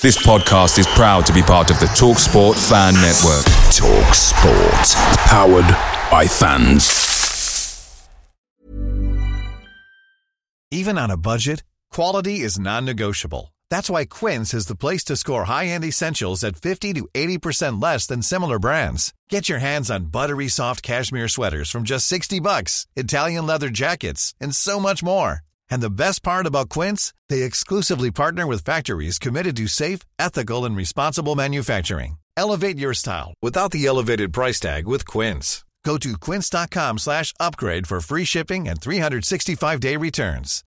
This podcast is proud to be part of the TalkSport Fan Network. TalkSport. Powered by fans. Even on a budget, quality is non-negotiable. That's why Quince is the place to score high-end essentials at 50 to 80% less than similar brands. Get your hands on buttery soft cashmere sweaters from just 60 bucks, Italian leather jackets, and so much more. And the best part about Quince, they exclusively partner with factories committed to safe, ethical, and responsible manufacturing. Elevate your style without the elevated price tag with Quince. Go to quince.com slash upgrade for free shipping and 365-day returns.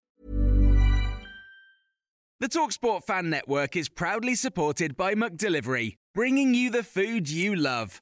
The TalkSport Fan Network is proudly supported by McDelivery, bringing you the food you love.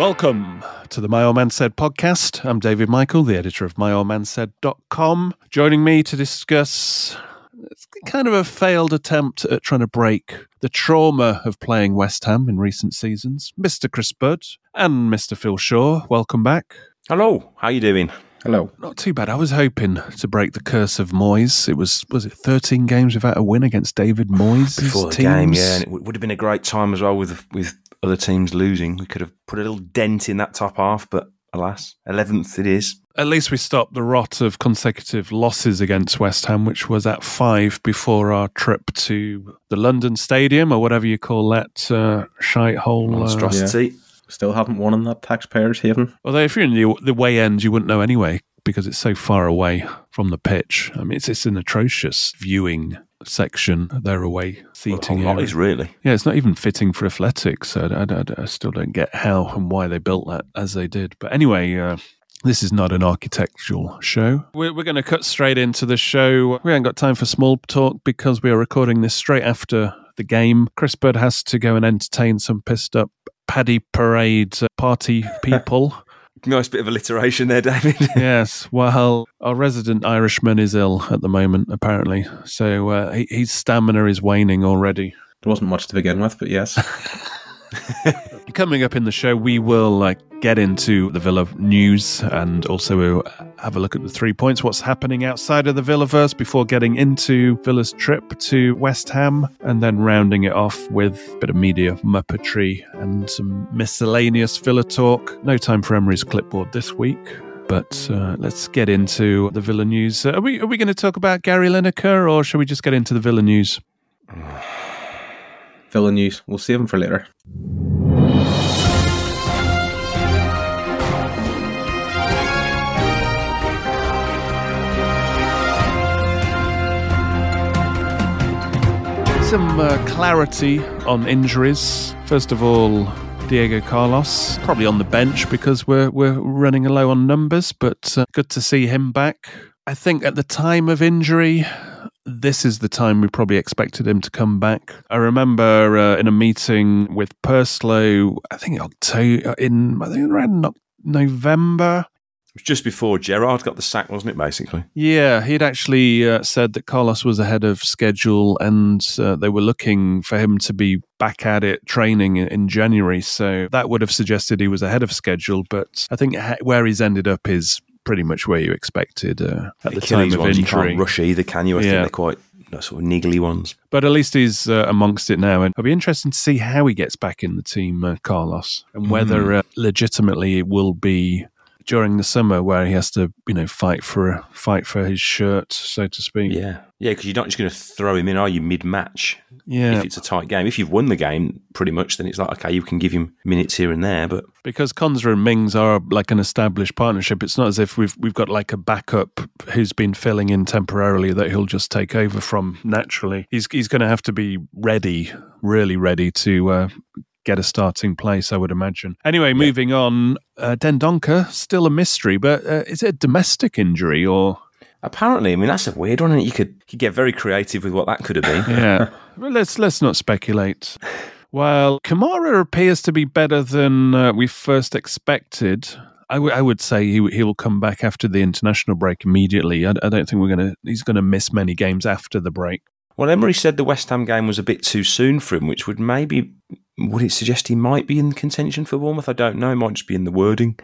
Welcome to the My Old Man Said podcast. I'm David Michael, the editor of myoldmansaid.com. Joining me to discuss it's kind of a failed attempt at trying to break the trauma of playing West Ham in recent seasons, Mr. Chris Budd and Mr. Phil Shaw. Welcome back. Hello, how are you doing? Hello. Not too bad. I was hoping to break the curse of Moyes. It was was it 13 games without a win against David Moyes Before the teams? game, yeah, and it would have been a great time as well with with other teams losing. We could have put a little dent in that top half, but alas, eleventh it is. At least we stopped the rot of consecutive losses against West Ham, which was at five before our trip to the London Stadium or whatever you call that uh, shite hole. Uh, Monstrosity. Still haven't won in that taxpayers' haven. although if you're in the, the way end, you wouldn't know anyway because it's so far away from the pitch. I mean, it's, it's an atrocious viewing section. Their away seating lot is really. Yeah, it's not even fitting for athletics. I, I- I still don't get how and why they built that as they did. But anyway, uh, this is not an architectural show. We're, we're going to cut straight into the show. We haven't got time for small talk because we are recording this straight after the game. Chris Bird has to go and entertain some pissed up Paddy Parade party people. Nice bit of alliteration there, David. yes, well, our resident Irishman is ill at the moment, apparently. So uh, he, his stamina is waning already. There wasn't much to begin with, but yes. Coming up in the show, we will like get into the Villa news and also we'll have a look at the three points, what's happening outside of the Villaverse before getting into Villa's trip to West Ham, and then rounding it off with a bit of media muppetry and some miscellaneous Villa talk. No time for Emery's clipboard this week. But uh, let's get into the Villa news. Are we are we going to talk about Gary Lineker, or should we just get into the Villa news? Villa news. We'll save them for later. Some uh, clarity on injuries. First of all, Diego Carlos probably on the bench because we're we're running low on numbers, but uh, good to see him back. I think at the time of injury, this is the time we probably expected him to come back. I remember uh, in a meeting with Purslow, I think October in I think around November. It was just before Gerrard got the sack, wasn't it? Basically, Yeah, he'd actually uh, said that Carlos was ahead of schedule and uh, they were looking for him to be back at it training in, in January. So that would have suggested he was ahead of schedule. But I think where he's ended up is pretty much where you expected uh, at the Achilles time of ones, you injury. can't rush either, can you? I think they're quite you know, sort of niggly ones. But at least he's uh, amongst it now. And it'll be interesting to see how he gets back in the team, uh, Carlos, and whether uh, legitimately it will be during the summer where he has to, you know, fight for fight for his shirt, so to speak. Yeah, yeah, because you're not just going to throw him in, are you? Mid-match, Yeah. if it's a tight game. If you've won the game, pretty much, then it's like okay, you can give him minutes here and there, but because Konsa and Mings are like an established partnership, it's not as if we've we've got like a backup who's been filling in temporarily that he'll just take over from naturally. He's he's going to have to be ready, really ready to uh, get a starting place, I would imagine. Anyway, moving on. Uh, Dendoncker still a mystery, but uh, is it a domestic injury or? Apparently, I mean that's a weird one. You could you could get very creative with what that could have been. Yeah. well, let's let's not speculate. Well, Kamara appears to be better than uh, we first expected, I, w- I would say he he will come back after the international break immediately. I, I don't think we're gonna he's gonna miss many games after the break. Well, Emery said the West Ham game was a bit too soon for him, which would maybe would it suggest he might be in contention for Bournemouth? I don't know. It might just be in the wording.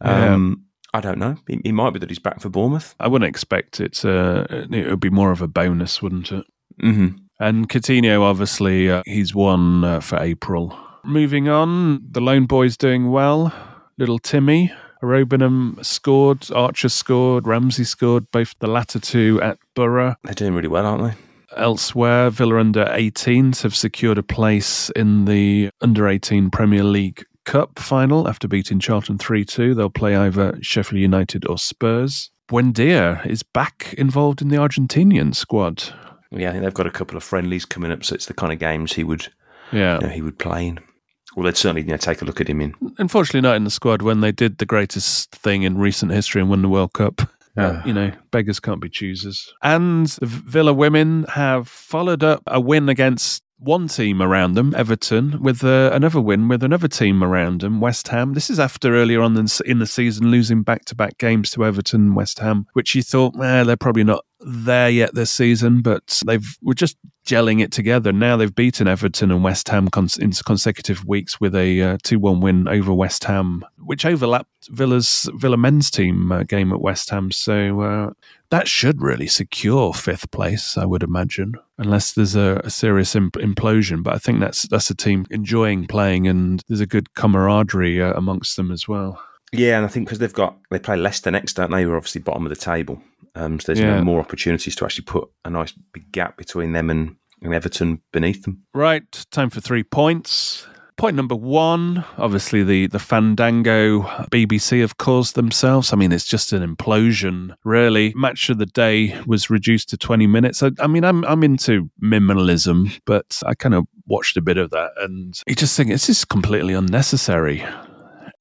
Um, I don't know. It, it might be that he's back for Bournemouth. I wouldn't expect it. Uh, it would be more of a bonus, wouldn't it? hmm And Coutinho, obviously, uh, he's one uh, for April. Moving on, the lone boy's doing well. Little Timmy. Iroegbunam scored, Archer scored, Ramsey scored, both the latter two at Borough. They're doing really well, aren't they? Elsewhere, Villa under 18s have secured a place in the under 18 Premier League Cup final after beating Charlton 3 2. They'll play either Sheffield United or Spurs. Buendia is back involved in the Argentinian squad. Yeah, I think they've got a couple of friendlies coming up, so it's the kind of games he would Yeah. you know, he would play in. Well, they'd certainly you know, take a look at him in. Unfortunately, not in the squad when they did the greatest thing in recent history and won the World Cup. Yeah. You know, beggars can't be choosers. And the Villa women have followed up a win against one team around them, Everton, with uh, another win with another team around them, West Ham. This is after earlier on in the season losing back to back games to Everton and West Ham, which you thought, eh, they're probably not there yet this season, but they've were just gelling it together. Now they've beaten Everton and West Ham in consecutive weeks with a uh, two-one win over West Ham, which overlapped Villa's Villa men's team uh, game at West Ham. So uh, that should really secure fifth place, I would imagine, unless there's a, a serious imp- implosion. But I think that's that's a team enjoying playing, and there's a good camaraderie uh, amongst them as well. Yeah, and I think because they've got they play Leicester next, don't they? Who are obviously bottom of the table. Um, so there's Yeah. more opportunities to actually put a nice big gap between them and, and Everton beneath them. Right, time for three points. Point number one, obviously the the Fandango BBC have caused themselves. I mean, it's just an implosion, really. Match of the day was reduced to twenty minutes. I, I mean, I'm I'm into minimalism, but I kind of watched a bit of that, and you just think it's just completely unnecessary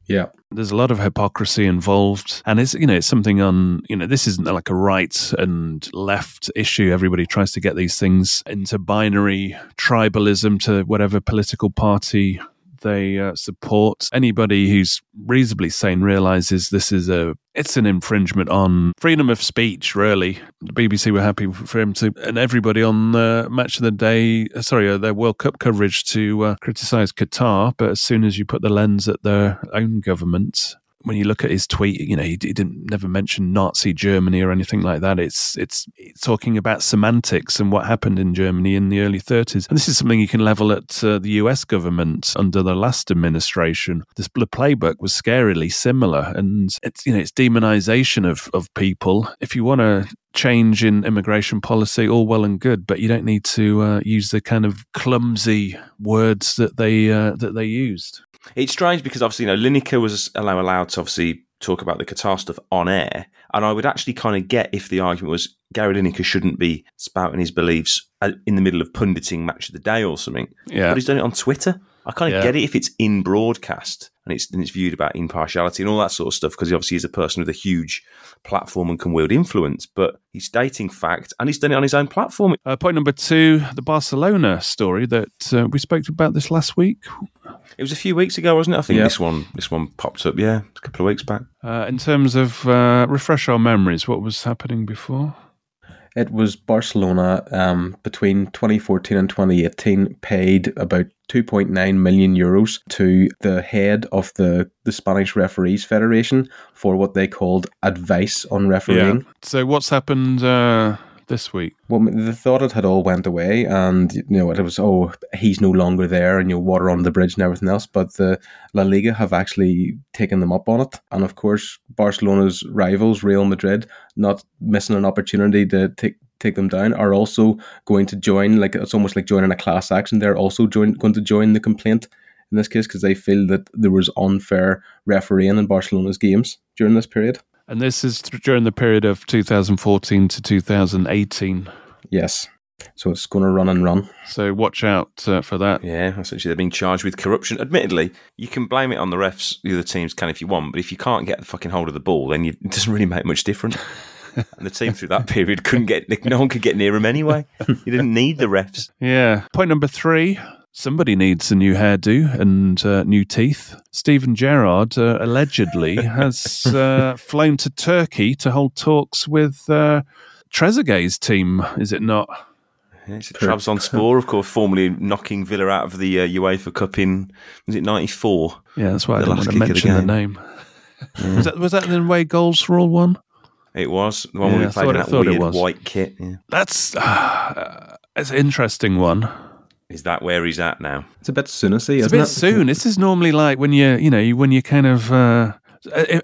Yeah. there's a lot of hypocrisy involved and it's you know it's something on you know this isn't like a right and left issue everybody tries to get these things into binary tribalism to whatever political party they uh, support. Anybody who's reasonably sane realizes this is a it's an infringement on freedom of speech really. The bbc were happy for him to and everybody on the match of the day uh, sorry uh, their world cup coverage to uh, criticize qatar but as soon as you put the lens at their own government when you look at his tweet, you know, he, he didn't never mention Nazi Germany or anything like that. It's, it's it's talking about semantics and what happened in Germany in the early 30s. And this is something you can level at uh, the US government under the last administration. This the playbook was scarily similar, and it's you know it's demonization of of people. If you want to change in immigration policy, all well and good, but you don't need to uh, use the kind of clumsy words that they uh, that they used. It's strange because obviously, you know, Lineker was allowed to obviously talk about the Qatar stuff on air, and I would actually kind of get if the argument was Gary Lineker shouldn't be spouting his beliefs uh, in the middle of punditing match of the day or something. Yeah. but he's done it on Twitter. I kind of Yeah. get it if it's in broadcast and it's and it's viewed about impartiality and all that sort of stuff because he obviously is a person with a huge platform and can wield influence. But he's stating fact and he's done it on his own platform. Uh, point number two, the Barcelona story that uh, we spoke about this last week. It was a few weeks ago, wasn't it? I think Yeah. this one this one popped up. Yeah, a couple of weeks back. Uh, in terms of uh, refresh our memories, what was happening before? It was Barcelona um, between 2014 and 2018 paid about 2.9 million euros to the head of the, the Spanish Referees Federation for what they called advice on refereeing. Yeah. So what's happened uh, this week? Well, they thought it had all went away, and you know it was oh he's no longer there, and you know, water on the bridge and everything else. But the La Liga have actually taken them up on it, and of course Barcelona's rivals Real Madrid, not missing an opportunity to take take them down, are also going to join. Like it's almost like joining a class action. They're also join, going to join the complaint in this case because they feel that there was unfair refereeing in Barcelona's games during this period. And this is th- during the period of 2014 to 2018. Yes, so it's going to run and run. So watch out uh, for that. Yeah, essentially they're being charged with corruption. Admittedly, you can blame it on the refs. The other teams can if you want, but if you can't get the fucking hold of the ball, then you, it doesn't really make much difference. and the team through that period couldn't get no one could get near him anyway. You didn't need the refs. Yeah. Point number three. Somebody needs a new hairdo and uh, new teeth. Steven Gerrard uh, allegedly has uh, flown to Turkey to hold talks with uh, Trezeguet's team, is it not? Yes, Trabzonspor, of course, formerly knocking Villa out of the uh, UEFA Cup in was it '94? Yeah, that's why The I didn't last want to kick of the mention the, game. name. was that was that the away goals rule one? It was the one Yeah, we played thought in it- that thought it weird was. white kit. Yeah. That's uh, it's an interesting one. Is that where he's at now? It's a bit soon, see. It's a bit it? soon. This is normally like when you're, you know when you're kind of uh,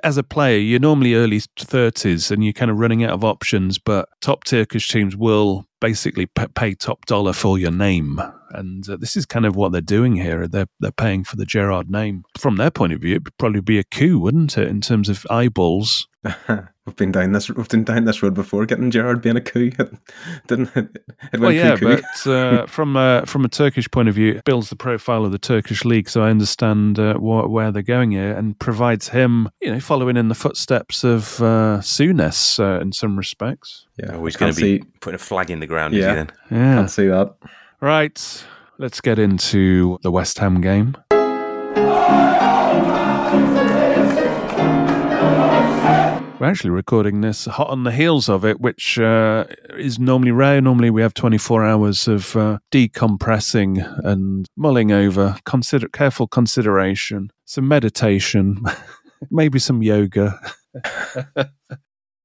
as a player you're normally early thirties and you're kind of running out of options. But top Turkish teams will basically pay top dollar for your name, and uh, this is kind of what they're doing here. They're they're paying for the Gerrard name. From their point of view, it'd probably be a coup, wouldn't it, in terms of eyeballs? we've been down this we've been down this road before, getting Gerrard being a coup. It didn't it? It went Well, yeah, cuckoo. but uh, from a, from a Turkish point of view, it builds the profile of the Turkish league, so I understand uh, wh- where they're going here, and provides him, you know, following in the footsteps of uh, Souness uh, in some respects. yeah, Oh, he's going to be see, putting a flag in the ground, Yeah. is he then? Yeah, can't see that. right. Let's get into the West Ham game. We're actually recording this hot on the heels of it, which uh, is normally rare. Normally, we have 24 hours of uh, decompressing and mulling over, consider careful consideration, some meditation, maybe some yoga.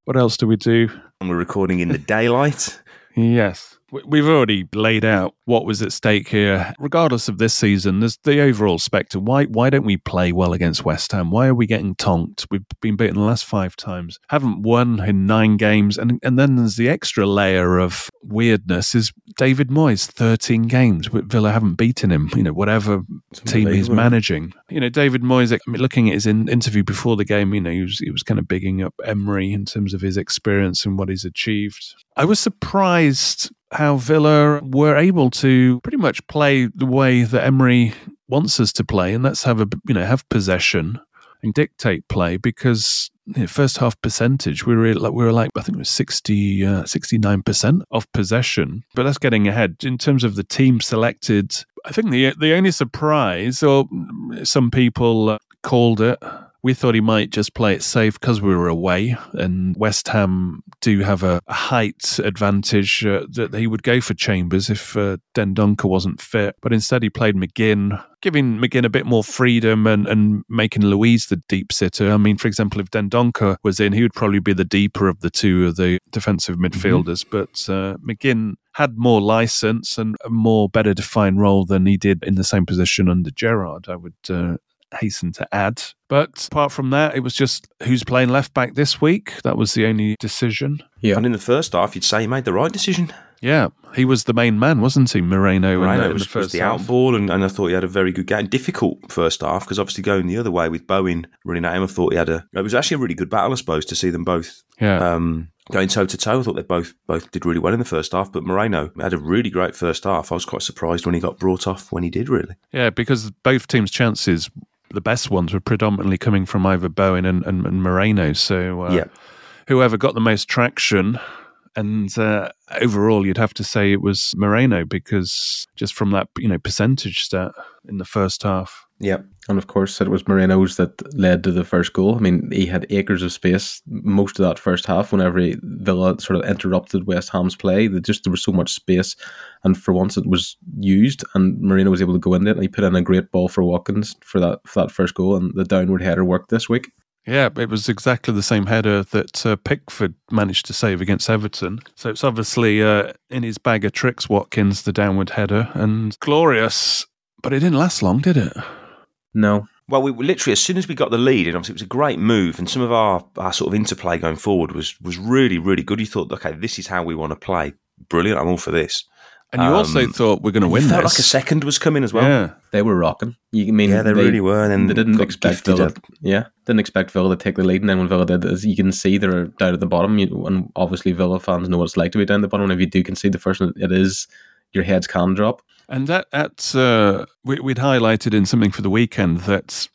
what else do we do? And we're recording in the daylight. Yes. We- We've already laid out what was at stake here. Regardless of this season, there's the overall spectre. Why why don't we play well against West Ham? Why are we getting tonked? We've been beaten the last five times. Haven't won in nine games. And and then there's the extra layer of weirdness is David Moyes, 13 games. But Villa haven't beaten him, you know, whatever team he's managing. You know, David Moyes, I mean, looking at his in, interview before the game, you know, he was, he was kind of bigging up Emery in terms of his experience and what he's achieved. I was surprised how Villa were able to pretty much play the way that Emery wants us to play, and that's have a you know have possession and dictate play because you know, first half percentage we were like we were like I think it was 60 69 percent of possession, but that's getting ahead in terms of the team selected. I think the the only surprise, or some people uh, called it. We thought he might just play it safe because we were away, and West Ham do have a, height advantage uh, that he would go for Chambers if uh, Dendoncker wasn't fit. But instead, he played McGinn, giving McGinn a bit more freedom and, and making Luiz the deep sitter. I mean, for example, if Dendoncker was in, he would probably be the deeper of the two of the defensive midfielders. But uh, McGinn had more license and a more better defined role than he did in the same position under Gerrard. I would uh, hasten to add. But apart from that, it was just who's playing left back this week. That was the only decision. Yeah, And in the first half, you'd say he made the right decision. Yeah, he was the main man, wasn't he, Moreno? in the- Moreno in, was, the first was the half. out ball, and, and I thought he had a very good game. Difficult first half because obviously going the other way with Bowen running at him, I thought he had a. It was actually a really good battle, I suppose, to see them both Yeah, um, going toe to toe. I thought they both both did really well in the first half, but Moreno had a really great first half. I was quite surprised when he got brought off when he did. Really, yeah, because both teams' chances, the best ones, were predominantly coming from either Bowen and, and, and Moreno. So uh, yeah. whoever got the most traction. And uh, overall, you'd have to say it was Moreno because just from that, you know, percentage stat in the first half. Yep. and of course it was Moreno's that led to the first goal. I mean, he had acres of space most of that first half. Whenever he, Villa sort of interrupted West Ham's play, that just there was so much space, and for once it was used, and Moreno was able to go in it, and he put in a great ball for Watkins for that for that first goal, and the downward header worked this week. Yeah, it was exactly the same header that uh, Pickford managed to save against Everton. So it's obviously uh, in his bag of tricks, Watkins, the downward header, and glorious. But it didn't last long, did it? No, Well, we were literally as soon as we got the lead, and obviously it was a great move, and some of our, our sort of interplay going forward was was really really good. You thought, okay, this is how we want to play. Brilliant! I'm all for this. And you also Um, thought we're going to You win felt this. like a second was coming as well. Yeah. they were rocking. You mean, Yeah, they, really were. And then they didn't expect Villa. a- Yeah, didn't expect Villa to take the lead, and then when Villa did, as you can see, they're down at the bottom. You, and obviously, Villa fans know what it's like to be down at the bottom. And if you do concede the first one, it is your heads can drop. And that, at, uh, we, we'd highlighted in something for the weekend that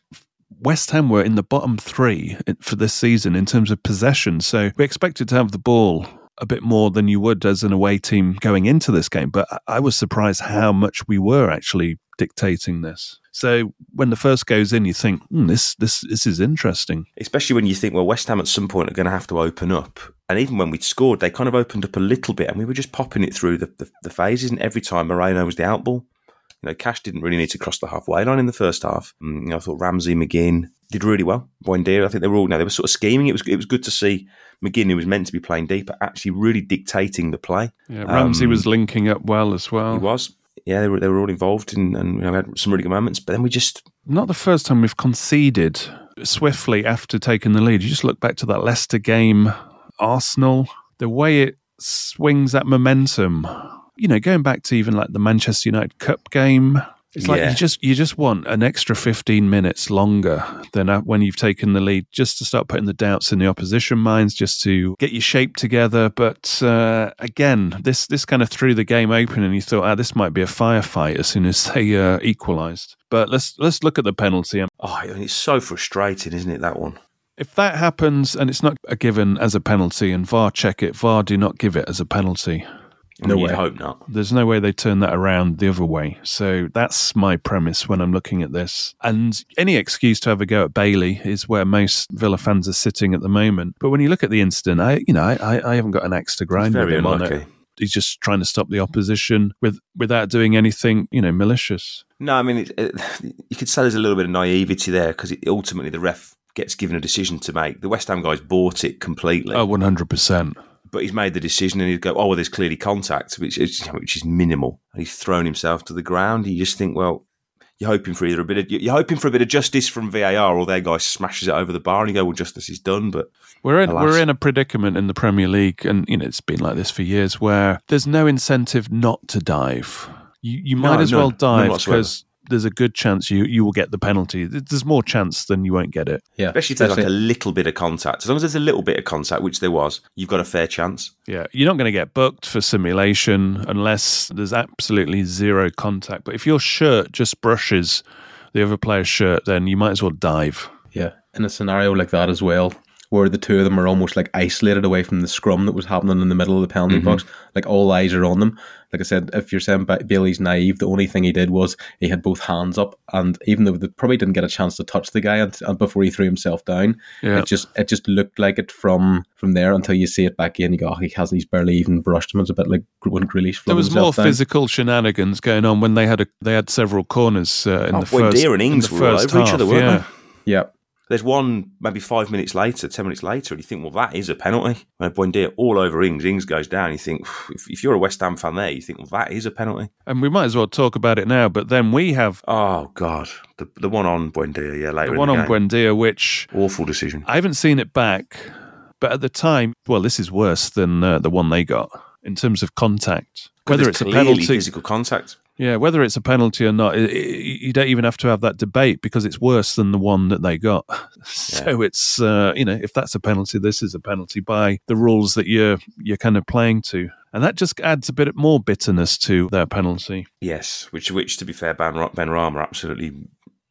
West Ham were in the bottom three for this season in terms of possession. So we expected to have the ball a bit more than you would as an away team going into this game. But I was surprised how much we were actually dictating this. So when the first goes in, you think hmm, this this this is interesting. Especially when you think, well, West Ham at some point are going to have to open up. And even when we'd scored, they kind of opened up a little bit, and we were just popping it through the, the, the phases. And every time Moreno was the outball, you know, Cash didn't really need to cross the halfway line in the first half. Mm, you know, I thought Ramsey, McGinn did really well. Buendia, I think they were all, you know, they were sort of scheming. It was it was good to see McGinn, who was meant to be playing deeper, actually really dictating the play. Yeah, Ramsey Um, was linking up well as well. He was. Yeah, they were, they were all involved in, and you know, we had some really good moments. But then we just, Not the first time we've conceded swiftly after taking the lead. You just look back to that Leicester game, Arsenal, the way it swings that momentum. You know, going back to even like the Manchester United Cup game, it's like Yeah. you just you just want an extra fifteen minutes longer than uh, when you've taken the lead, just to start putting the doubts in the opposition minds, just to get your shape together. But uh, again, this this kind of threw the game open, and you thought, ah, this might be a firefight as soon as they uh, equalised. But let's let's look at the penalty. oh, it's so frustrating, isn't it? That one. If that happens and it's not a given as a penalty, and VAR check it, VAR do not give it as a penalty. No mean, you'd way. hope not. There's no way they turn that around the other way. So that's my premise when I'm looking at this. And any excuse to have a go at Bailey is where most Villa fans are sitting at the moment. But when you look at the incident, I, you know, I, I, I haven't got an axe to grind with very him on it. He's just trying to stop the opposition with without doing anything, you know, malicious. No, I mean, it, it, you could say there's a little bit of naivety there because ultimately the ref gets given a decision to make. The West Ham guys bought it completely, Oh, 100%. but he's made the decision and he'd go, "Oh, well, there's clearly contact," which is which is minimal, and he's thrown himself to the ground. You just think, well, you're hoping for either a bit of you're hoping for a bit of justice from VAR, or their guy smashes it over the bar, and you go, "Well, justice is done." But We're in Alas. we're in a predicament in the Premier League, and you know it's been like this for years, where there's no incentive not to dive. You you might No, as well dive because there's a good chance you you will get the penalty. There's more chance than you won't get it. Yeah, especially if there's like a little bit of contact, as long as there's a little bit of contact, which there was, you've got a fair chance. Yeah, you're not going to get booked for simulation unless there's absolutely zero contact. But if your shirt just brushes the other player's shirt, then you might as well dive. Yeah, in a scenario like that as well, where the two of them are almost like isolated away from the scrum that was happening in the middle of the penalty mm-hmm. box, like all eyes are on them. Like I said, if you're saying Ba- Bailey's naive, the only thing he did was he had both hands up, and even though they probably didn't get a chance to touch the guy and, and before he threw himself down, Yeah. it just it just looked like it from from there until you see it back in. You go, oh, he hasn't. He's barely even brushed him. It's a bit like when Grealish There was more down. physical shenanigans going on when they had a they had several corners uh, in Oh, the first. Buendia and in Ings the were all first over each half, other, weren't yeah. they? Yeah, There's one maybe five minutes later, ten minutes later, and you think, well, that is a penalty. When Buendia all over Ings, Ings goes down. You think, if, if you're a West Ham fan there, you think, well, that is a penalty. And we might as well talk about it now. But then we have Oh God, the the one on Buendia, yeah, later the one the on game. Buendia, which Awful decision. I haven't seen it back, but at the time, well, this is worse than uh, the one they got in terms of contact. Whether it's a penalty, physical contact. Yeah, whether it's a penalty or not, it, it, you don't even have to have that debate because it's worse than the one that they got. So it's uh, you know, if that's a penalty, this is a penalty by the rules that you're you're kind of playing to, and that just adds a bit more bitterness to their penalty. Yes, which which to be fair, Ben Benrahma absolutely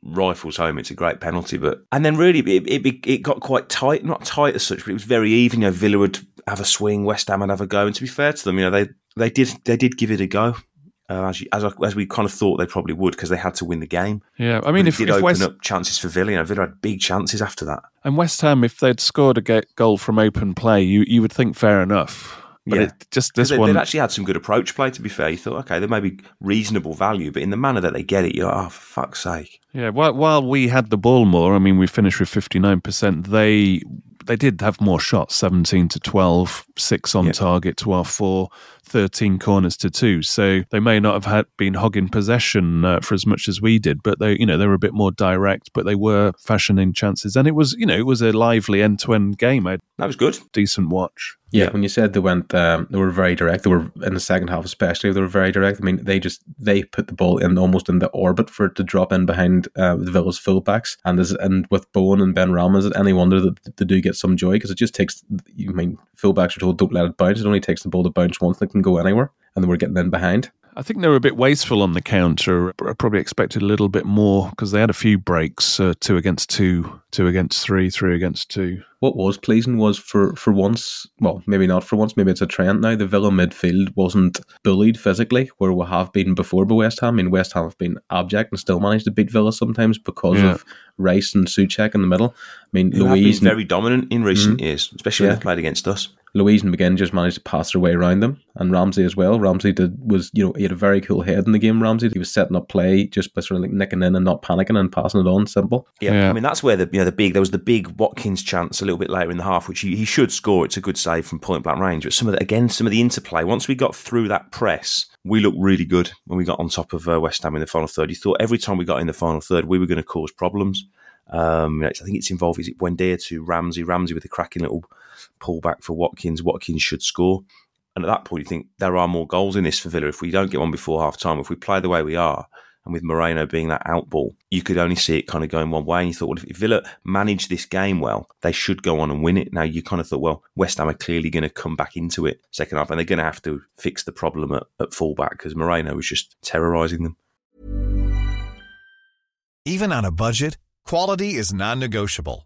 rifles home. It's a great penalty, but and then really it, it it got quite tight, not tight as such, but it was very even. You know, Villa would have a swing, West Ham would have a go, and to be fair to them, you know they they did they did give it a go. Uh, as, you, as I- as we kind of thought they probably would because they had to win the game. Yeah, I mean, But if, did if open West up chances for Villa, you know, Villa had big chances after that. and West Ham, if they'd scored a goal from open play, you you would think fair enough. But Yeah. it, just this they, one, would actually had some good approach play. To be fair, you thought, okay, there may be reasonable value, but in the manner that they get it, you're like, oh, for fuck's sake. Yeah, while, while we had the ball more, I mean, we finished with 59%, they they did have more shots 17 to 12, six on Yeah. target to our four, 13 corners to two. So they may not have had been hogging possession uh, for as much as we did, but they, you know, they were a bit more direct, but they were fashioning chances. And it was, you know, it was a lively end to end game. I had That was good. decent watch. Yeah, Yeah. when you said they went, um, they were very direct. They were in the second half, especially. They were very direct. I mean, they just they put the ball in almost in the orbit for it to drop in behind uh, the Villa's fullbacks. And as and with Bowen and Benrahma, is it any wonder that they do get some joy because it just takes. I mean, fullbacks are told don't let it bounce. It only takes the ball to bounce once; and it can go anywhere. And they were getting in behind. I think they were a bit wasteful on the counter. I probably expected a little bit more because they had a few breaks uh, two against two, two against three, three against two. What was pleasing was for, for once, well, maybe not for once, maybe it's a trend now. The Villa midfield wasn't bullied physically, where we have been before by West Ham. I mean, West Ham have been abject and still managed to beat Villa sometimes because Yeah. of Rice and Soucek in the middle. I mean, Who have Luiz been and, very dominant in recent mm-hmm. years, especially when Yeah. they played against us. Luiz and McGinn just managed to pass their way around them, and Ramsey as well. Ramsey did was you know he had a very cool head in the game. Ramsey he was setting up play just by sort of like nicking in and not panicking and passing it on. Simple. Yeah, Yeah. I mean that's where the you know the big there was the big Watkins chance a little bit later in the half, which he, he should score. It's a good save from point blank range, but some of the again some of the interplay. Once we got through that press, we looked really good when we got on top of uh, West Ham in the final third. You thought every time we got in the final third, we were going to cause problems. Um, I think it's involved. Is it Buendia to Ramsey? Ramsey with a cracking little pullback for Watkins. Watkins should score. And at that point, you think there are more goals in this for Villa. If we don't get one before half time, if we play the way we are, and with Moreno being that out ball, you could only see it kind of going one way. And you thought, well, if Villa manage this game well, they should go on and win it. Now you kind of thought, well, West Ham are clearly going to come back into it second half, and they're going to have to fix the problem at, at fullback because Moreno was just terrorising them. Even on a budget, quality is non-negotiable.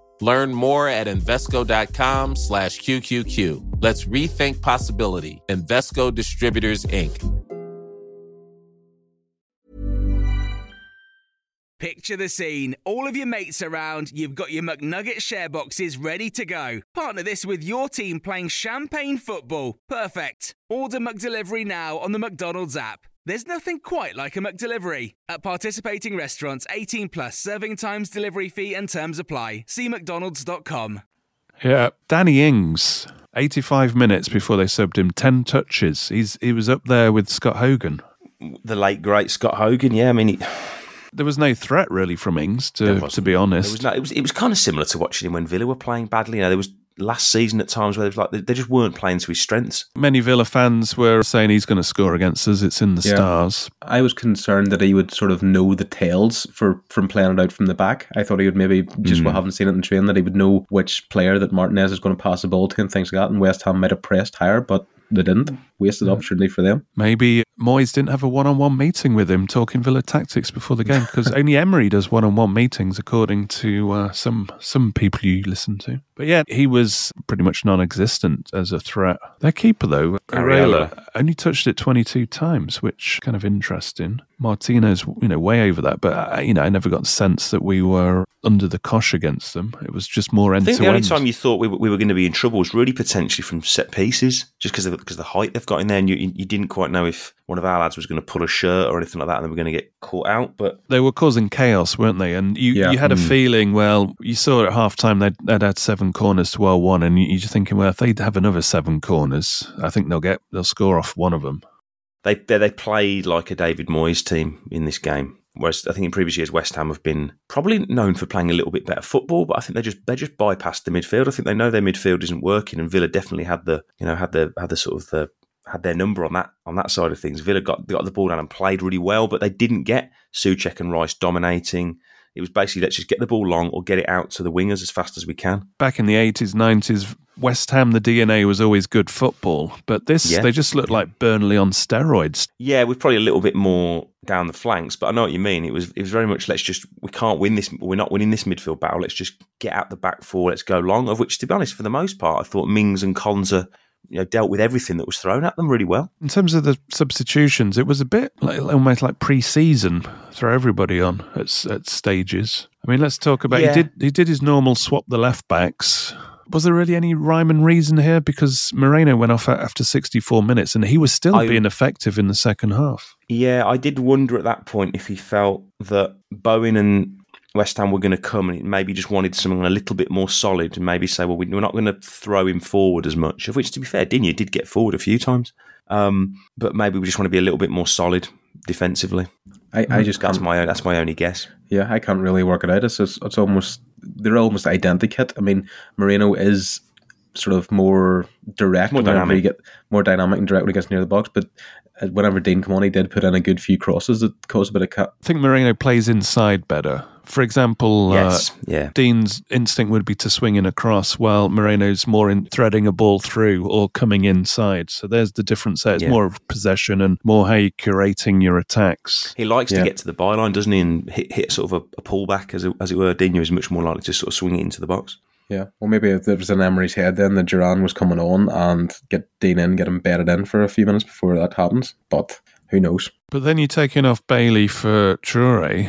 Learn more at Invesco.com slash QQQ. Let's rethink possibility. Invesco Distributors, Inc. Picture the scene. All of your mates around, you've got your McNugget share boxes ready to go. Partner this with your team playing champagne football. Perfect. Order McDelivery now on the McDonald's app. There's nothing quite like a McDelivery. At participating restaurants, 18 plus serving times, delivery fee, and terms apply. See McDonald's.com. Yeah, Danny Ings, 85 minutes before they subbed him, 10 touches. He's He was up there with Scott Hogan. The late great Scott Hogan, yeah, I mean. He, There was no threat really from Ings, to, to be honest. There was no, it was it was kind of similar to watching him when Villa were playing badly. You know, there was last season at times where it was like they, they just weren't playing to his strengths. Many Villa fans were saying he's going to score against us. It's in the Yeah. stars. I was concerned that he would sort of know the tails for from playing it out from the back. I thought he would maybe just we hmm. haven't seen it in train that he would know which player that Martinez is going to pass the ball to and things like that. And West Ham might have pressed higher, but they didn't. Wasted opportunity for them. Maybe Moyes didn't have a one-on-one meeting with him talking Villa tactics before the game because only Emery does one-on-one meetings, according to uh, some some people you listen to. But yeah, he was pretty much non-existent as a threat. Their keeper though, Areola. Areola, only touched it 22 times, which kind of interesting. Martinez, you know, way over that, but uh, you know, I never got the sense that we were under the cosh against them. It was just more end I end think to the only end. time you thought we were, we were going to be in trouble was really potentially from set pieces, just because of because the height they've got in there, and you you didn't quite know if one of our lads was going to pull a shirt or anything like that, and they were going to get caught out. But they were causing chaos, weren't they? And you, Yeah. you had a Hmm. feeling, well, you saw at half time they'd, they'd had seven corners to our one, and you- you're just thinking, well, if they have another seven corners, I think they'll get they'll score off one of them. they they, they played like a David Moyes team in this game. Whereas I think in previous years West Ham have been probably known for playing a little bit better football, but I think they just they just bypassed the midfield. I think they know their midfield isn't working, and Villa definitely had the you know had the had the sort of the had their number on that on that side of things. Villa got got the ball down and played really well, but they didn't get Soucek and Rice dominating. It was basically let's just get the ball long or get it out to the wingers as fast as we can. Back in the 80s, 90s, West Ham, the DNA was always good football, but this, Yeah. they just looked like Burnley on steroids. Yeah, we're probably a little bit more down the flanks, but I know what you mean. It was it was very much let's just we can't win this. We're not winning this midfield battle. Let's just get out the back four. Let's go long. Of which, to be honest, for the most part, I thought Mings and Konsa, you know, dealt with everything that was thrown at them really well. In terms of the substitutions, it was a bit like, almost like pre-season. Throw everybody on at, at stages. I mean, let's talk about. Yeah. He did he did his normal swap the left backs. was there really any rhyme and reason here? Because Moreno went off after 64 minutes and he was still I- being effective in the second half. Yeah, I did wonder at that point if he felt that Bowen and West Ham were going to come and maybe just wanted something a little bit more solid and maybe say, well, we- we're not going to throw him forward as much. Of which, to be fair, Digne did get forward a few times. Um, but maybe we just want to be a little bit more solid defensively. I, I just That's can't. my that's my only guess. Yeah, I can't really work it out. It's just, it's almost they're almost identical. I mean, Moreno is sort of more direct, More dynamic. you get more dynamic and direct when he gets near the box. But uh, whenever Digne come on, he did put in a good few crosses that caused a bit of cut. I think Moreno plays inside better. For example, Yes, uh, yeah. Digne's instinct would be to swing in across, while Moreno's more in threading a ball through or coming inside. So there's the difference there. It's Yeah. more of possession and more how you're curating your attacks. He likes Yeah. to get to the byline, doesn't he, and hit, hit sort of a, a pullback, as it, as it were. Digne is much more likely to sort of swing it into the box. Yeah, well, maybe if there was in Emery's head then that Duran was coming on and get Dean in, get him bedded in for a few minutes before that happens. But who knows? But then you're taking off Bailey for Traore.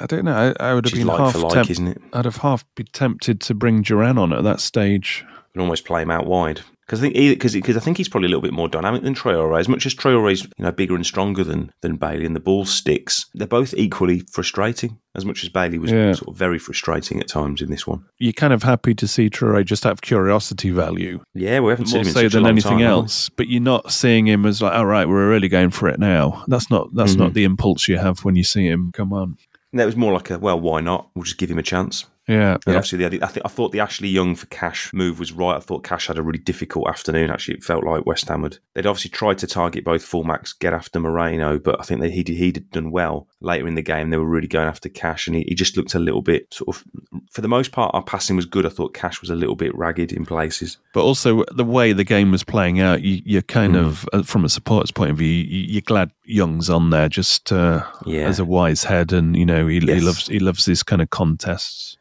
I don't know. I, I would have Which is been like half for like, temp- isn't it? I'd have half be tempted to bring Duran on at that stage. and almost play him out wide. Because I think because because I think he's probably a little bit more dynamic than Traore. As much as Traore's you know bigger and stronger than than Bailey, and the ball sticks, they're both equally frustrating. As much as Bailey was Yeah. sort of very frustrating at times in this one. You're kind of happy to see Traore just out of curiosity value, Yeah, we haven't seen him in so than anything time, have else. But you're not seeing him as like, all right, we're really going for it now. That's not that's Mm-hmm. not the impulse you have when you see him. Come on, And that was more like a well, why not? We'll just give him a chance. Yeah. And obviously, the, I, think, I thought the Ashley Young for Cash move was right. I thought Cash had a really difficult afternoon. Actually, it felt like West Ham had. They'd obviously tried to target both fullbacks, get after Moreno, but I think that he did, he'd done well later in the game. They were really going after Cash, and he, he just looked a little bit sort of. For the most part, our passing was good. I thought Cash was a little bit ragged in places. But also the way the game was playing out, you, you're kind Mm. of uh, from a supporter's point of view, you, you're glad Young's on there just uh, Yeah. as a wise head, and you know he, he loves he loves these kind of contests.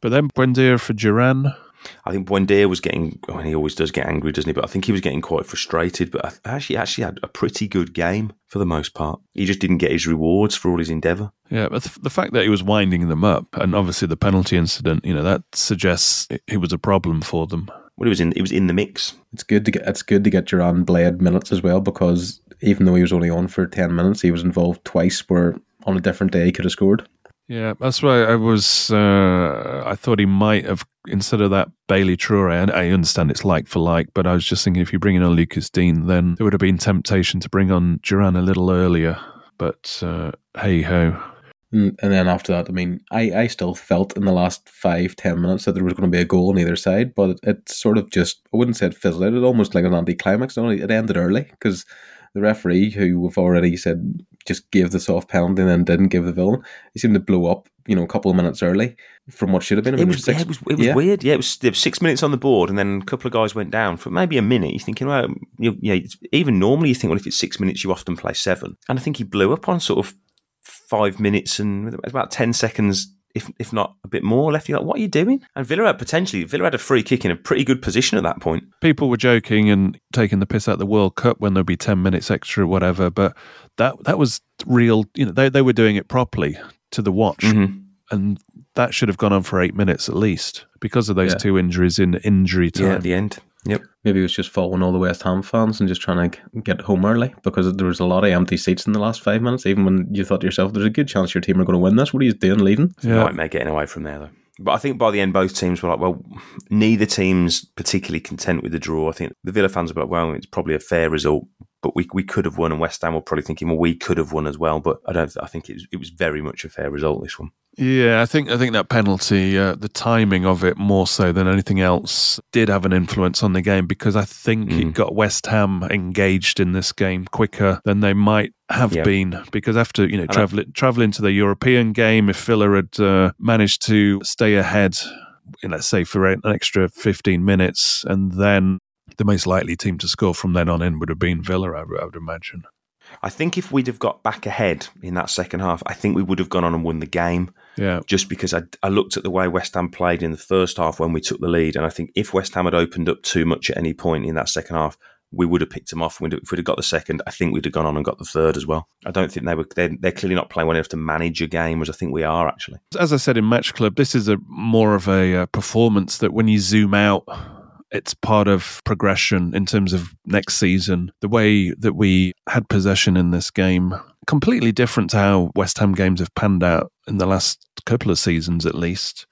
But then Buendia for Duran. I think Buendia was getting, well, he always does get angry, doesn't he? But I think he was getting quite frustrated. But I actually actually had a pretty good game for the most part. He just didn't get his rewards for all his endeavour. Yeah, but th- the fact that he was winding them up, and obviously the penalty incident, you know, that suggests it, it was a problem for them. Well, he was in he was in the mix. It's good to get it's good to get Duran Blade minutes as well because even though he was only on for ten minutes, he was involved twice where on a different day he could have scored. Yeah, that's why I was. Uh, I thought he might have instead of that Bailey Traore. And I understand it's like for like, but I was just thinking if you bring in a Lucas Digne, then there would have been temptation to bring on Duran a little earlier. But uh, hey ho, And, and then after that, I mean, I, I still felt in the last five, ten minutes that there was going to be a goal on either side, but it, it sort of just, I wouldn't say it fizzled out, it almost like an anticlimax. It ended early because the referee, who we've already said just gave the soft penalty and then didn't give the villain, he seemed to blow up, you know, a couple of minutes early from what should have been. I It mean, was, six- yeah, it was, it was yeah. weird. Yeah, it was, was six minutes on the board, and then a couple of guys went down for maybe a minute. You're thinking, well, you, yeah, even normally you think, well, if it's six minutes, you often play seven. And I think he blew up on sort of five minutes and about 10 seconds, if if not a bit more left. You're like, what are you doing? And Villa had potentially, Villa had a free kick in a pretty good position at that point. people were joking and taking the piss out of the World Cup when there'd be ten minutes extra, or whatever. But that that was real. You know, they they were doing it properly to the watch, Mm-hmm. and that should have gone on for eight minutes at least because of those Yeah. two injuries in injury time. Yeah, at the end. Yep. Maybe it was just following all the West Ham fans and just trying to get home early because there was a lot of empty seats in the last five minutes. Even when you thought to yourself, "There's a good chance your team are going to win this." What are you doing, leaving? Yeah. nightmare getting away from there, though. But I think by the end, both teams were like, well, neither team's particularly content with the draw. I think the Villa fans were like, well, it's probably a fair result, but we we could have won, and West Ham were probably thinking, well, we could have won as well. But I don't. I think it was, it was very much a fair result. This one. Yeah, I think I think that penalty, uh, the timing of it more so than anything else, did have an influence on the game because I think it got West Ham engaged in this game quicker than they might have Yeah. been. Because after you know traveling traveling to the European game, if Villa had uh, managed to stay ahead, let's say for an extra fifteen minutes, and then the most likely team to score from then on in would have been Villa, I would, I would imagine. I think if we'd have got back ahead in that second half, I think we would have gone on and won the game. Yeah, Just because I, I looked at the way West Ham played in the first half when we took the lead, and I think if West Ham had opened up too much at any point in that second half, we would have picked them off. We'd, if we'd have got the second, I think we'd have gone on and got the third as well. I don't think they were. They're, they're clearly not playing well enough to manage a game, as I think we are actually. as I said in Match Club, this is a more of a uh, performance that when you zoom out it's part of progression in terms of next season. The way that we had possession in this game, completely different to how West Ham games have panned out in the last couple of seasons, at least.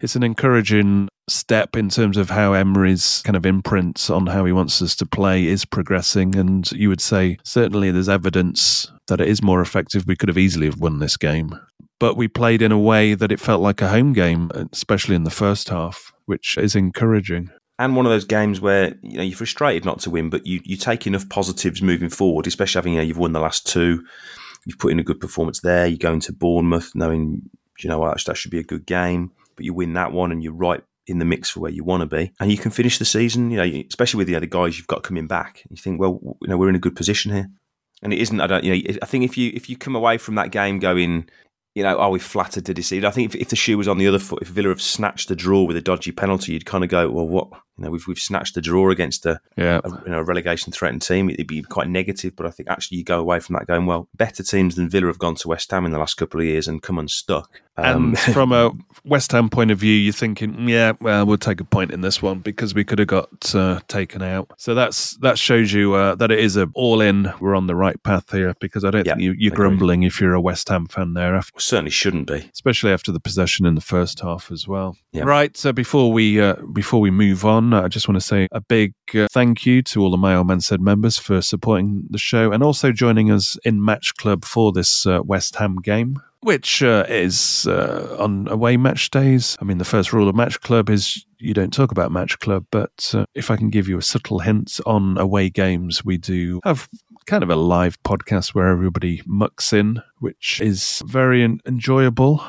It's an encouraging step in terms of how Emery's kind of imprint on how he wants us to play is progressing. And you would say certainly there's evidence that it is more effective. We could have easily have won this game. But we played in a way that it felt like a home game, especially in the first half, which is encouraging and one of those games where you know you're frustrated not to win, but you, you take enough positives moving forward, especially having you know you've won the last two, you've put in a good performance there. You go into Bournemouth knowing you know that should be a good game, but you win that one and you're right in the mix for where you want to be, and you can finish the season. You know, especially with the other guys you've got coming back. You think, well, you know, we're in a good position here, and it isn't. I don't. You know, I think if you if you come away from that game going, you know, are we flattered to deceive? I think if, if the shoe was on the other foot, if Villa have snatched the draw with a dodgy penalty, you'd kind of go, well, what? You know, we've we've snatched the draw against a, yeah. a you know a relegation threatened team. It'd be quite negative, but I think actually you go away from that going, well, better teams than Villa have gone to West Ham in the last couple of years and come unstuck. Um, and from a West Ham point of view, you're thinking, yeah, well, we'll take a point in this one because we could have got uh, taken out. So that's that shows you uh, that it is a all in. We're on the right path here because I don't think you, are grumbling if you're a West Ham fan there. After, certainly shouldn't be, especially after the possession in the first half as well. Right. So before we uh, before we move on, I just want to say a big uh, thank you to all the My Old Man Said members for supporting the show and also joining us in Match Club for this uh, West Ham game which uh, is uh, on away match days. I mean, the first rule of Match Club is you don't talk about Match Club, but uh, if I can give you a subtle hint on away games, we do have kind of a live podcast where everybody mucks in, which is very enjoyable.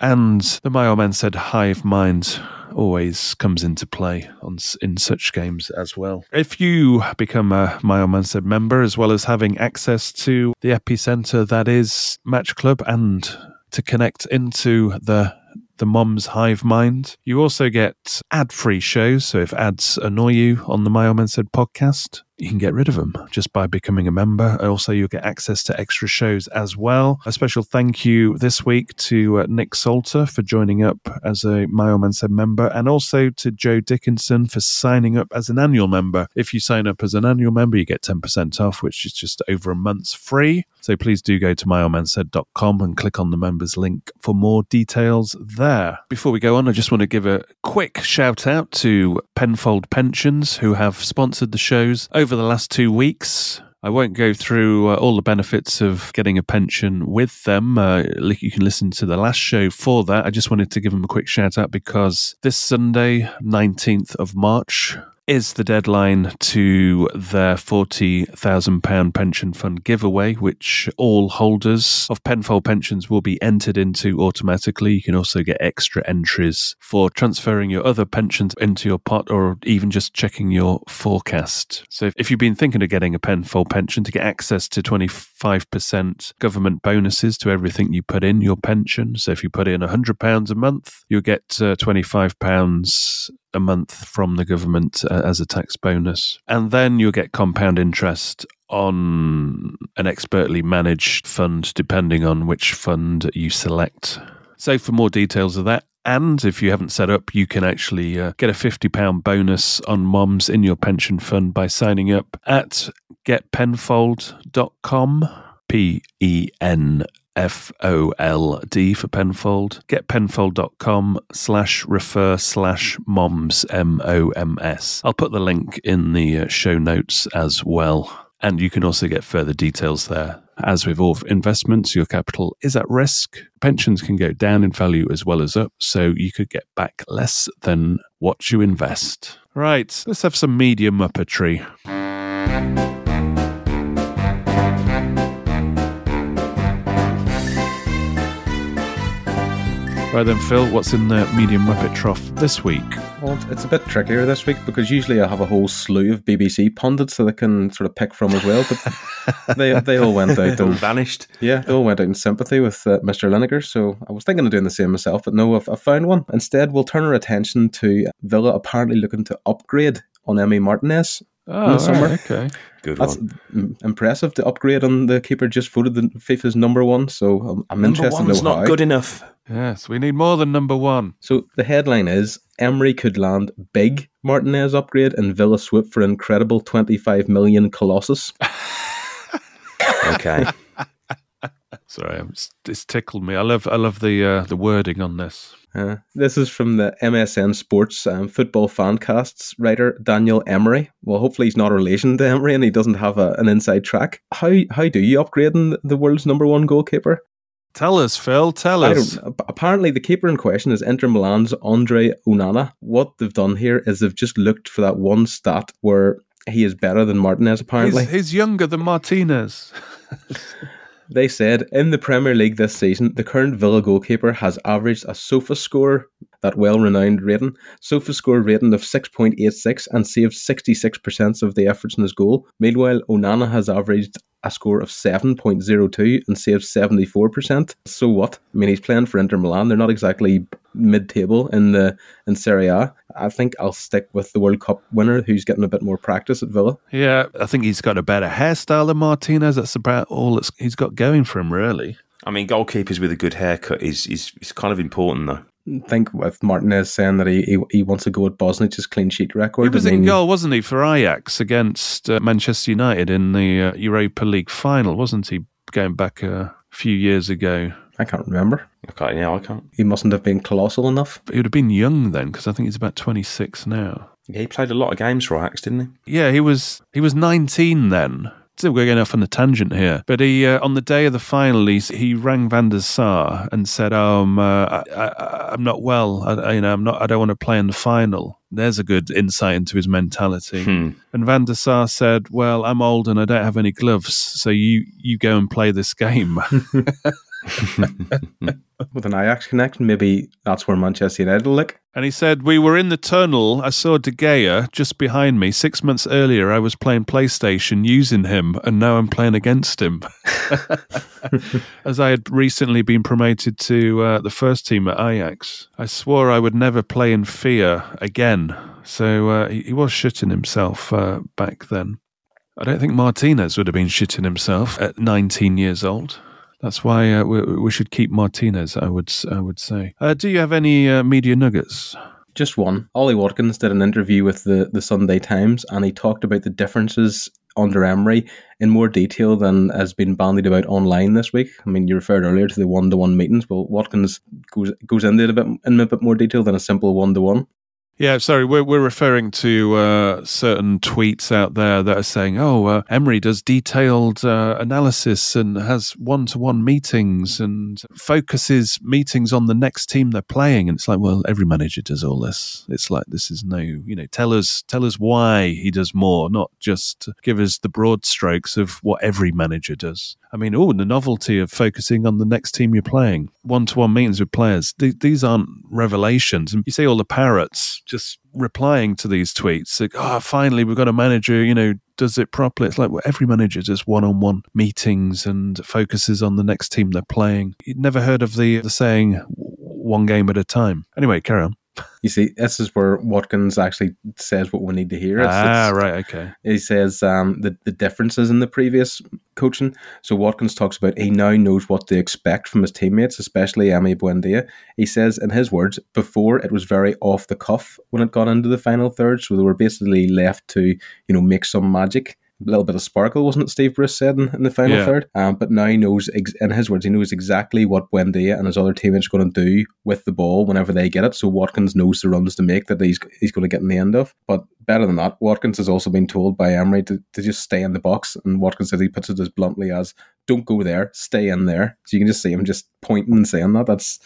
And the Old Man said hive mind always comes into play on in such games as well. If you become a My said member, as well as having access to the epicenter that is Match Club and to connect into the the Mom's Hive Mind. You also get ad free shows. So if ads annoy you on the My Said podcast, you can get rid of them just by becoming a member. Also, you'll get access to extra shows as well. A special thank you this week to uh, Nick Salter for joining up as a My Old Man Said member, and also to Joe Dickinson for signing up as an annual member. If you sign up as an annual member, you get 10% off, which is just over a month's free. So please do go to myoldmansaid.com and click on the members link for more details there. Before we go on, I just want to give a quick shout out to Penfold Pensions, who have sponsored the shows over over the last two weeks. I won't go through uh, all the benefits of getting a pension with them. Uh, you can listen to the last show for that. I just wanted to give them a quick shout out because this Sunday, 19th of March, is the deadline to their £40,000 pension fund giveaway, which all holders of Penfold pensions will be entered into automatically. You can also get extra entries for transferring your other pensions into your pot or even just checking your forecast. So if you've been thinking of getting a Penfold pension to get access to 25% government bonuses to everything you put in your pension. So if you put in £100 a month, you'll get uh, £25 a month from the government uh, as a tax bonus. And then you'll get compound interest on an expertly managed fund, depending on which fund you select. So, for more details of that, and if you haven't set up, you can actually uh, get a £50 bonus on moms in your pension fund by signing up at getpenfold.com. P E N F O L D for Penfold. Getpenfold.com slash refer slash moms, M O M S. I'll put the link in the uh, show notes as well. And you can also get further details there. As with all investments, your capital is at risk. Pensions can go down in value as well as up, so you could get back less than what you invest. Right, let's have some media muppetry. Right then, Phil, what's in the medium Muppet trough this week? Well, it's a bit trickier this week because usually I have a whole slew of BBC pundits that I can sort of pick from as well, but they they all went out and vanished. Yeah, they all went out in sympathy with uh, Mr. Lineker. So I was thinking of doing the same myself, but no, I've, I've found one. Instead, we'll turn our attention to Villa apparently looking to upgrade on Emi Martinez Oh, in the summer. Right, okay. Good That's one. impressive. The upgrade on the keeper just voted the FIFA's number one, so I'm, I'm number interested. One's to know not how. good enough. Yes, we need more than number one. So the headline is Emery could land big Martinez upgrade and Villa swoop for incredible 25 million Colossus. Okay. Sorry, I'm, it's, it's tickled me. I love I love the uh, the wording on this. Uh, this is from the MSN Sports um, football fancasts writer Daniel Emery. Well, hopefully he's not a relation to Emery and he doesn't have a, an inside track. How how do you upgrade in the world's number one goalkeeper? Tell us, Phil. Tell us. apparently, the keeper in question is Inter Milan's Andre Onana. What they've done here is they've just looked for that one stat where he is better than Martinez. Apparently, He's, he's younger than Martinez. They said in the Premier League this season, the current Villa goalkeeper has averaged a SofaScore, that well renowned rating, SofaScore rating of 6.86 and saved 66% of the efforts in his goal. Meanwhile, Onana has averaged a score of 7.02 and saved 74%. So what? I mean, he's playing for Inter Milan. They're not exactly mid-table in the in Serie A. I think I'll stick with the World Cup winner who's getting a bit more practice at Villa. Yeah, I think he's got a better hairstyle than Martinez. That's about all it's, he's got going for him, really. I mean, goalkeepers with a good haircut is is, is kind of important, though. I think with Martinez saying that he, he, he wants to go at Bosnich's clean sheet record. He was I mean, in goal, wasn't he, for Ajax against uh, Manchester United in the uh, Europa League final, wasn't he? Going back a few years ago. I can't remember. Okay, yeah, I can't. He mustn't have been colossal enough. He would have been young then, because I think he's about 26 now. Yeah, he played a lot of games for Ajax, didn't he? Yeah, he was he was 19 then. Still we're going off on a tangent here, but he uh, on the day of the final, he, he rang Van der Sar and said, "Um, uh, I, I, I'm not well. I, I- you know, I'm not. I don't want to play in the final." There's a good insight into his mentality. Hmm. And Van der Sar said, "Well, I'm old and I don't have any gloves, so you you go and play this game." With an Ajax connection, maybe that's where Manchester United will look. And he said, We were in the tunnel. I saw De Gea just behind me. Six months earlier, I was playing PlayStation using him, and now I'm playing against him. As I had recently been promoted to uh, the first team at Ajax, I swore I would never play in fear again. So uh, he, he was shitting himself uh, back then. I don't think Martinez would have been shitting himself at 19 years old. That's why uh, we, we should keep Martinez. I would I would say. Uh, do you have any uh, media nuggets? Just one. Ollie Watkins did an interview with the, the Sunday Times and he talked about the differences under Emery in more detail than has been bandied about online this week. I mean, you referred earlier to the one to one meetings. Well, Watkins goes goes into it a bit in a bit more detail than a simple one to one. Yeah, sorry, we're we're referring to uh, certain tweets out there that are saying, "Oh, uh, Emery does detailed uh, analysis and has one-to-one meetings and focuses meetings on the next team they're playing." And it's like, well, every manager does all this. It's like this is no, you know, tell us tell us why he does more, not just give us the broad strokes of what every manager does. I mean, oh, the novelty of focusing on the next team you're playing, one-to-one meetings with players. Th- these aren't revelations. And you see all the parrots just replying to these tweets, like, "Oh, finally, we've got a manager. You know, does it properly." It's like well, every manager does one-on-one meetings and focuses on the next team they're playing. You'd never heard of the the saying "one game at a time." Anyway, carry on. You see, this is where Watkins actually says what we need to hear. It's- ah, it's- right, okay. He says um, the, the differences in the previous coaching. So Watkins talks about he now knows what to expect from his teammates, especially Emi Buendia. He says, in his words, before it was very off the cuff when it got into the final third. So they were basically left to, you know, make some magic. A little bit of sparkle, wasn't it? Steve Bruce said in, in the final Yeah. third. Um, but now he knows, ex- in his words, he knows exactly what Buendia and his other teammates are going to do with the ball whenever they get it. So Watkins knows the runs to make that he's he's going to get in the end of. But better than that, Watkins has also been told by Emery to, to just stay in the box. And Watkins says he puts it as bluntly as, "Don't go there, stay in there." So you can just see him just pointing and saying that. That's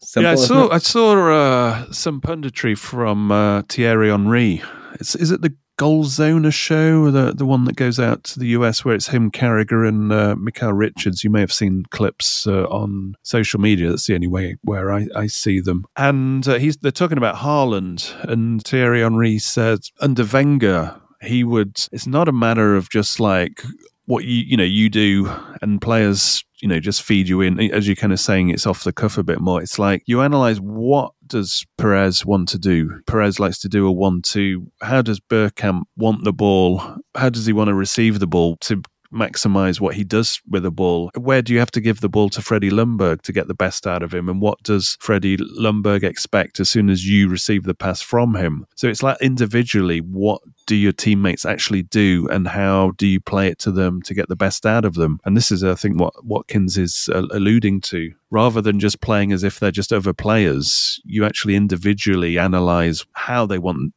simple. yeah, I saw? I saw uh, some punditry from uh, Thierry Henry. It's, is it the Goalzona show, the the one that goes out to the US, where it's him, Carragher, and uh, Micah Richards? You may have seen clips uh, on social media. That's the only way where I, I see them. And uh, he's they're talking about Haaland, and Thierry Henry said under Wenger he would. It's not a matter of just like what you you know you do and players you know just feed you in as you're kind of saying it's off the cuff a bit more it's like you analyze what does Pires want to do Pires likes to do a 1-2 how does Bergkamp want the ball how does he want to receive the ball to maximize what he does with the ball. Where do you have to give the ball to Freddie Ljungberg to get the best out of him? And what does Freddie Ljungberg expect as soon as you receive the pass from him? So it's like individually, what do your teammates actually do and how do you play it to them to get the best out of them? And this is, I think, what Watkins is uh, alluding to. Rather than just playing as if they're just other players, you actually individually analyze how they want,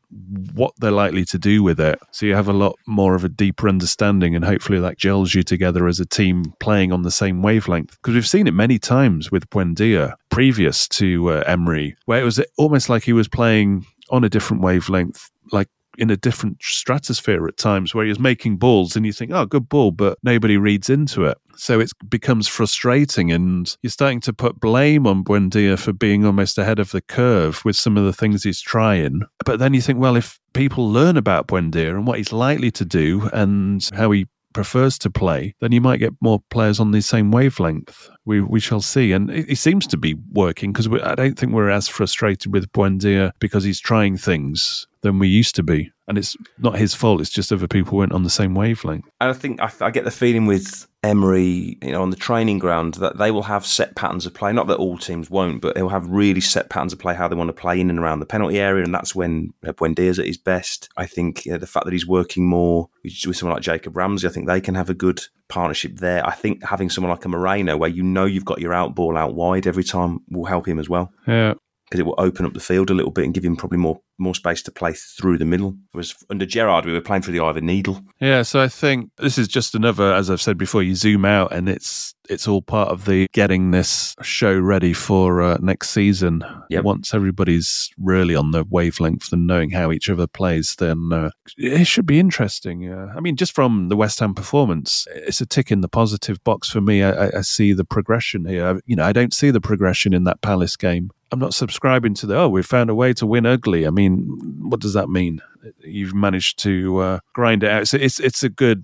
what they're likely to do with it. So you have a lot more of a deeper understanding, and hopefully that gels you together as a team playing on the same wavelength. Because we've seen it many times with Buendia previous to uh, Emery, where it was almost like he was playing on a different wavelength, like in a different stratosphere at times where he's making balls and you think, oh, good ball, but nobody reads into it. So it becomes frustrating and you're starting to put blame on Buendia for being almost ahead of the curve with some of the things he's trying. But then you think, well, if people learn about Buendia and what he's likely to do and how he prefers to play, then you might get more players on the same wavelength. We we shall see, and it, it seems to be working because I don't think we're as frustrated with Buendia because he's trying things than we used to be, and it's not his fault. It's just other people weren't on the same wavelength. And I think I, I get the feeling with Emery, you know, on the training ground that they will have set patterns of play. Not that all teams won't, but they'll have really set patterns of play how they want to play in and around the penalty area, and that's when Buendia's at his best. I think you know, the fact that he's working more with someone like Jacob Ramsey, I think they can have a good partnership there. I think having someone like a Moreno, where you know you've got your out ball out wide every time, will help him as well. Yeah, because it will open up the field a little bit and give him probably more more space to play through the middle. Whereas under Gerrard, we were playing through the eye of a needle. Yeah, so I think this is just another, as I've said before, you zoom out and it's it's all part of the getting this show ready for uh, next season. Yep. Once everybody's really on the wavelength and knowing how each other plays, then uh, it should be interesting. Uh, I mean, just from the West Ham performance, it's a tick in the positive box for me. I, I see the progression here. I, you know, I don't see the progression in that Palace game. I'm not subscribing to the oh we've found a way to win ugly. I mean, what does that mean? You've managed to uh, grind it out. So it's it's a good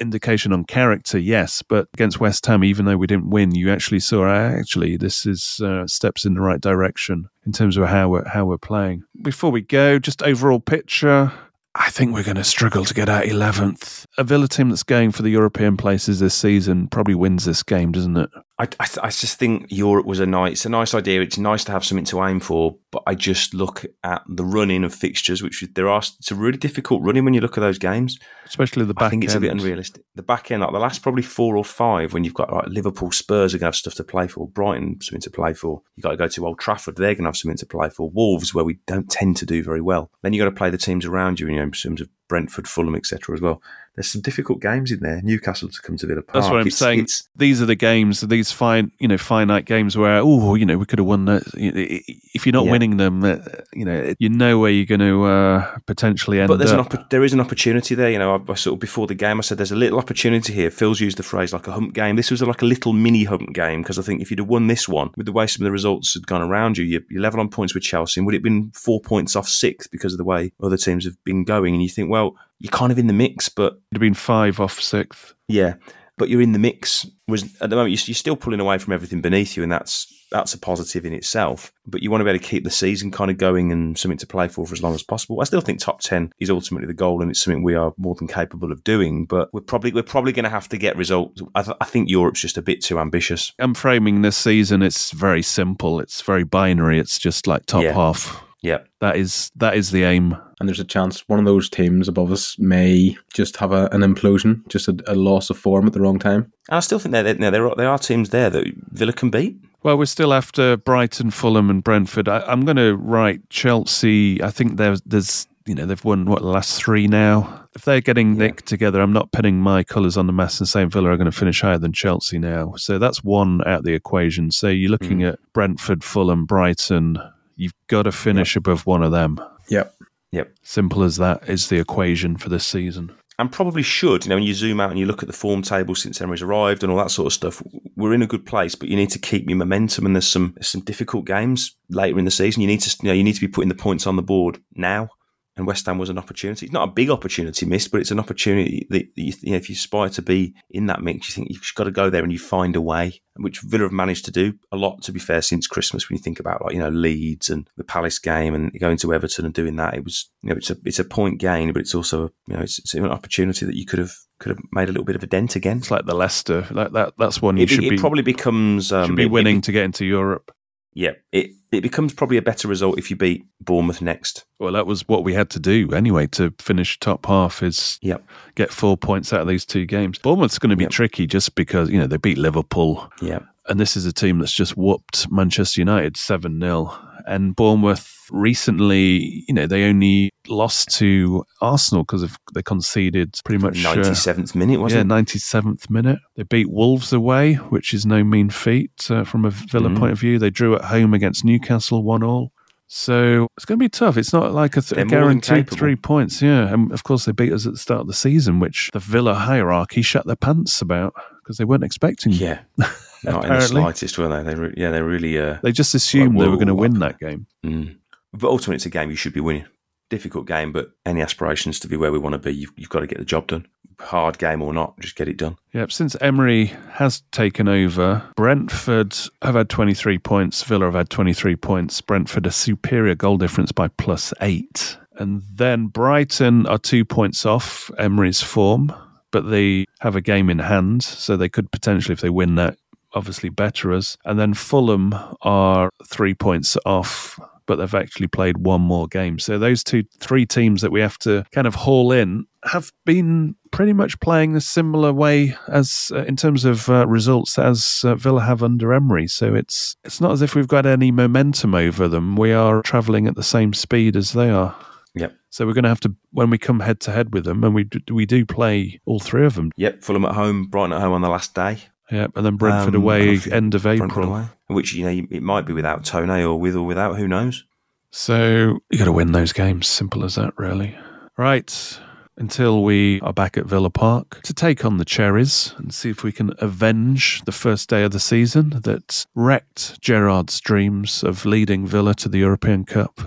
indication on character, yes. But against West Ham, even though we didn't win, you actually saw actually this is uh, steps in the right direction in terms of how we're how we're playing. Before we go, just overall picture. I think we're going to struggle to get out 11th. A Villa team that's going for the European places this season probably wins this game, doesn't it? I, I, I, just think Europe was a nice, it's a nice idea. It's nice to have something to aim for, but I just look at the running of fixtures, which there are. It's a really difficult running when you look at those games, especially the back. I think it's a bit unrealistic. The back end, like the last probably four or five, when you've got like Liverpool, Spurs are going to have stuff to play for, Brighton something to play for. You got to go to Old Trafford, they're going to have something to play for. Wolves, where we don't tend to do very well. Then you got to play the teams around you, you know, in terms of Brentford, Fulham, etc. as well there's some difficult games in there. Newcastle to come to Villa Park. That's what I'm it's, saying. It's, these are the games, these fine, you know, finite games where, oh, you know, we could have won that. If you're not Yeah. winning them, uh, you know, you know where you're going to uh, potentially end but there's an up. oppo- there is an opportunity there. You know, I, I sort of before the game, I said there's a little opportunity here. Phil's used the phrase like a hump game. This was like a little mini hump game because I think if you'd have won this one with the way some of the results had gone around you, you, you level on points with Chelsea. And would it have been four points off sixth because of the way other teams have been going? And you think, well, you're kind of in the mix, but It'd have been five off sixth. Yeah, but you're in the mix. Was at the moment you're, you're still pulling away from everything beneath you, and that's that's a positive in itself. But you want to be able to keep the season kind of going and something to play for for as long as possible. I still think top ten is ultimately the goal, and it's something we are more than capable of doing. But we're probably we're probably going to have to get results. I, th- I think Europe's just a bit too ambitious. I'm framing this season. It's very simple. It's very binary. It's just like top Yeah. half. Yeah, That is that is the aim. And there's a chance one of those teams above us may just have a, an implosion, just a, a loss of form at the wrong time. and I still think that there there are, there are teams there that Villa can beat. Well, we're still after Brighton, Fulham, and Brentford. I, I'm going to write Chelsea. I think there's, there's, you know, they've won what the last three now. If they're getting nicked together, I'm not pinning my colours on the mass and saying Villa are going to finish higher than Chelsea now. So that's one out of the equation. So you're looking hmm. at Brentford, Fulham, Brighton. You've got to finish above one of them. Yep. Yep. Simple as that is the equation for this season. and probably should. You know, when you zoom out and you look at the form table since Emery's arrived and all that sort of stuff, we're in a good place. But you need to keep your momentum, and there's some there's some difficult games later in the season. You need to you know you need to be putting the points on the board now. And West Ham was an opportunity. It's not a big opportunity missed, but it's an opportunity that you, you know, if you aspire to be in that mix, you think you've got to go there and you find a way, which Villa have managed to do a lot. To be fair, since Christmas, when you think about like you know Leeds and the Palace game and going to Everton and doing that, it was you know it's a it's a point gain, but it's also you know it's, it's an opportunity that you could have could have made a little bit of a dent again. It's like the Leicester. Like that. That's one you It, should it be probably becomes um, should be it- it- winning to get into Europe. Yeah, it it becomes probably a better result if you beat Bournemouth next. Well, that was what we had to do anyway to finish top half. Is Yep. get four points out of these two games. Bournemouth's going to be Yep. tricky just because you know they beat Liverpool, Yeah. and this is a team that's just whooped Manchester United seven 0 And Bournemouth recently, you know, they only lost to Arsenal because they conceded pretty much uh, Ninety seventh minute was yeah, it? 97th minute. They beat Wolves away, which is no mean feat uh, from a Villa Mhm. point of view. They drew at home against Newcastle, one all. So it's going to be tough. It's not like a, th- a They're more than guaranteed three points. Yeah. And of course, they beat us at the start of the season, which the Villa hierarchy shut their pants about because they weren't expecting. Yeah. Not in the slightest, were they? They re- yeah, they really. Uh, They just assumed they were going to win that game. mm. But ultimately, it's a game you should be winning. Difficult game, but any aspirations to be where we want to be, you've, you've got to get the job done. Hard game or not, just get it done. Yep, since Emery has taken over, Brentford have had 23 points, Villa have had 23 points. Brentford a superior goal difference by plus eight. And then Brighton are two points off Emery's form, but they have a game in hand, so they could potentially, if they win that, obviously better us. And then Fulham are three points off. But they've actually played one more game. So those two, three teams that we have to kind of haul in have been pretty much playing a similar way as uh, in terms of uh, results as uh, Villa have under Emery. So it's it's not as if we've got any momentum over them. We are travelling at the same speed as they are. Yep. So we're going to have to when we come head to head with them, and we do, we do play all three of them. Yep, Fulham at home, Brighton at home on the last day. Yeah, and then Brentford Um, away end of April. away, which you know it might be without Tone or with or without. Who knows? So you got to win those games. Simple as that, really. Right. Until we are back at Villa Park to take on the Cherries and see if we can avenge the first day of the season that wrecked Gerrard's dreams of leading Villa to the European Cup.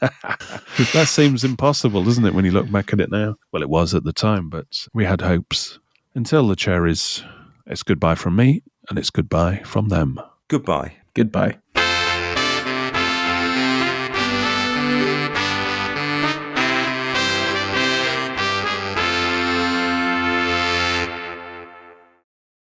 that seems impossible, doesn't it, when you look back at it now? Well, it was at the time, but we had hopes. Until the Cherries, it's goodbye from me and it's goodbye from them. Goodbye. Goodbye.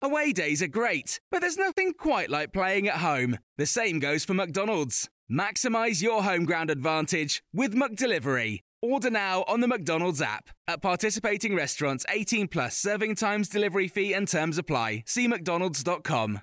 Away days are great, but there's nothing quite like playing at home. The same goes for McDonald's. Maximize your home ground advantage with McDelivery. Order now on the McDonald's app. At participating restaurants, 18 plus serving times, delivery fee, and terms apply. See McDonald's.com.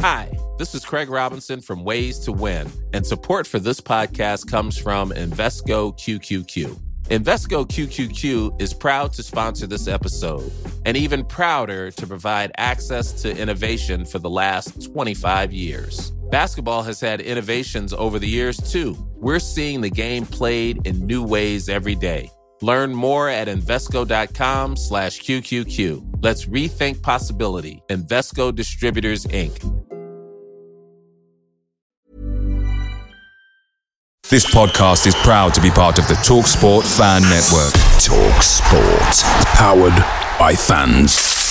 Hi, this is Craig Robinson from Ways to Win, and support for this podcast comes from Invesco QQQ. Invesco QQQ is proud to sponsor this episode and even prouder to provide access to innovation for the last 25 years. Basketball has had innovations over the years too. We're seeing the game played in new ways every day. Learn more at Invesco.com slash QQQ. Let's rethink possibility. Invesco Distributors, Inc. This podcast is proud to be part of the TalkSport Fan Network. Talk Sport. Powered by fans.